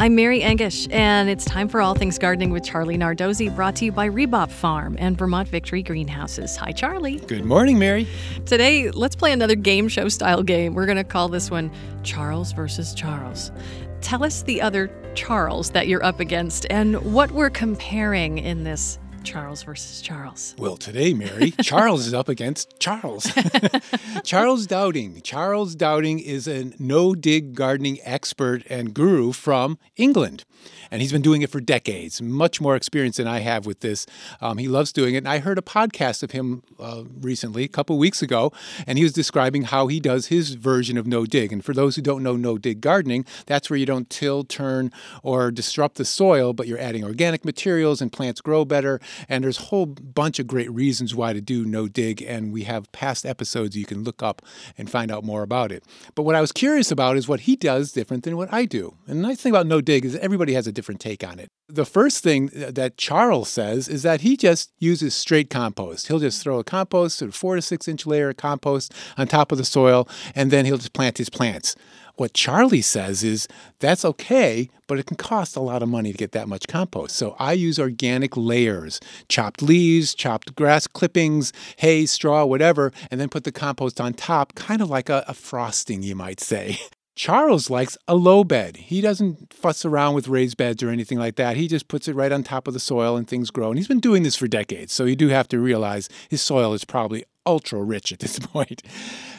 I'm Mary Engisch, and it's time for All Things Gardening with Charlie Nardozzi, brought to you by Rebop Farm and Vermont Victory Greenhouses. Hi, Charlie. Good morning, Mary. Today, let's play another game show style game. We're going to call this one Charles versus Charles. Tell us the other Charles that you're up against and what we're comparing in this Charles versus Charles. Well, today, Mary, Charles is up against Charles. Charles Dowding. Charles Dowding is a no dig gardening expert and guru from England. And he's been doing it for decades, much more experience than I have with this. Um, he loves doing it. And I heard a podcast of him uh, recently, a couple weeks ago, and he was describing how he does his version of no dig. And for those who don't know no dig gardening, that's where you don't till, turn, or disrupt the soil, but you're adding organic materials and plants grow better and there's a whole bunch of great reasons why to do no dig. And we have past episodes you can look up and find out more about it. But what I was curious about is what he does different than what I do. And the nice thing about no dig is everybody has a different take on it. The first thing that Charles says is that he just uses straight compost. He'll just throw a compost, a four to six inch layer of compost on top of the soil, and then he'll just plant his plants. What Charlie says is that's okay, but it can cost a lot of money to get that much compost. So I use organic layers, chopped leaves, chopped grass clippings, hay, straw, whatever, and then put the compost on top, kind of like a, a frosting, you might say. Charles likes a low bed. He doesn't fuss around with raised beds or anything like that. He just puts it right on top of the soil and things grow. And he's been doing this for decades. So you do have to realize his soil is probably ultra rich at this point.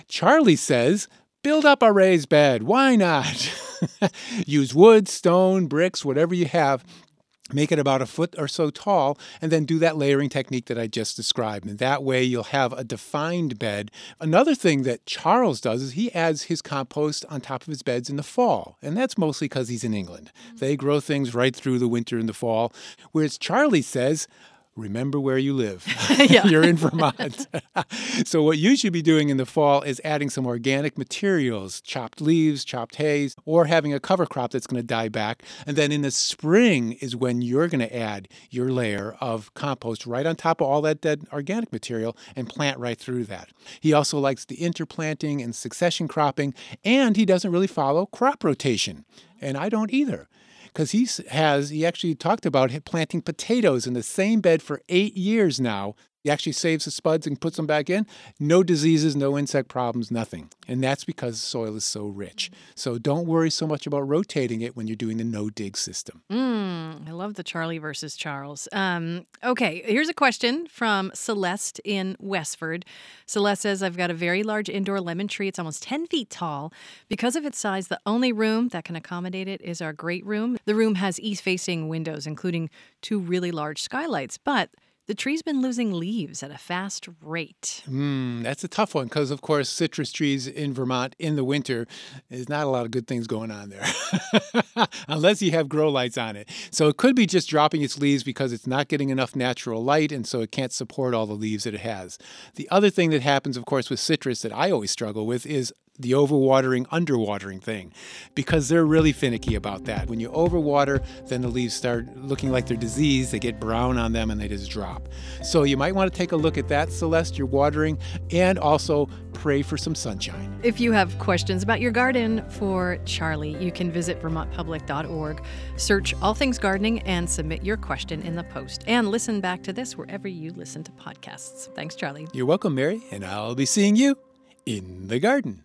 Charlie says build up a raised bed. Why not? Use wood, stone, bricks, whatever you have. Make it about a foot or so tall, and then do that layering technique that I just described. And that way you'll have a defined bed. Another thing that Charles does is he adds his compost on top of his beds in the fall. And that's mostly because he's in England. Mm-hmm. They grow things right through the winter and the fall. Whereas Charlie says, remember where you live. You're in Vermont. so, what you should be doing in the fall is adding some organic materials, chopped leaves, chopped hay, or having a cover crop that's going to die back. And then in the spring is when you're going to add your layer of compost right on top of all that dead organic material and plant right through that. He also likes the interplanting and succession cropping, and he doesn't really follow crop rotation. And I don't either because he has he actually talked about planting potatoes in the same bed for eight years now he actually saves the spuds and puts them back in. No diseases, no insect problems, nothing. And that's because the soil is so rich. So don't worry so much about rotating it when you're doing the no dig system. Mm, I love the Charlie versus Charles. Um, okay, here's a question from Celeste in Westford. Celeste says, I've got a very large indoor lemon tree. It's almost 10 feet tall. Because of its size, the only room that can accommodate it is our great room. The room has east facing windows, including two really large skylights, but the tree's been losing leaves at a fast rate. Mm, that's a tough one because, of course, citrus trees in Vermont in the winter, there's not a lot of good things going on there, unless you have grow lights on it. So it could be just dropping its leaves because it's not getting enough natural light, and so it can't support all the leaves that it has. The other thing that happens, of course, with citrus that I always struggle with is the overwatering, underwatering thing, because they're really finicky about that. When you overwater, then the leaves start looking like they're diseased, they get brown on them, and they just drop. So you might want to take a look at that, Celeste, you're watering, and also pray for some sunshine. If you have questions about your garden for Charlie, you can visit vermontpublic.org, search All Things Gardening, and submit your question in the post. And listen back to this wherever you listen to podcasts. Thanks, Charlie. You're welcome, Mary, and I'll be seeing you in the garden.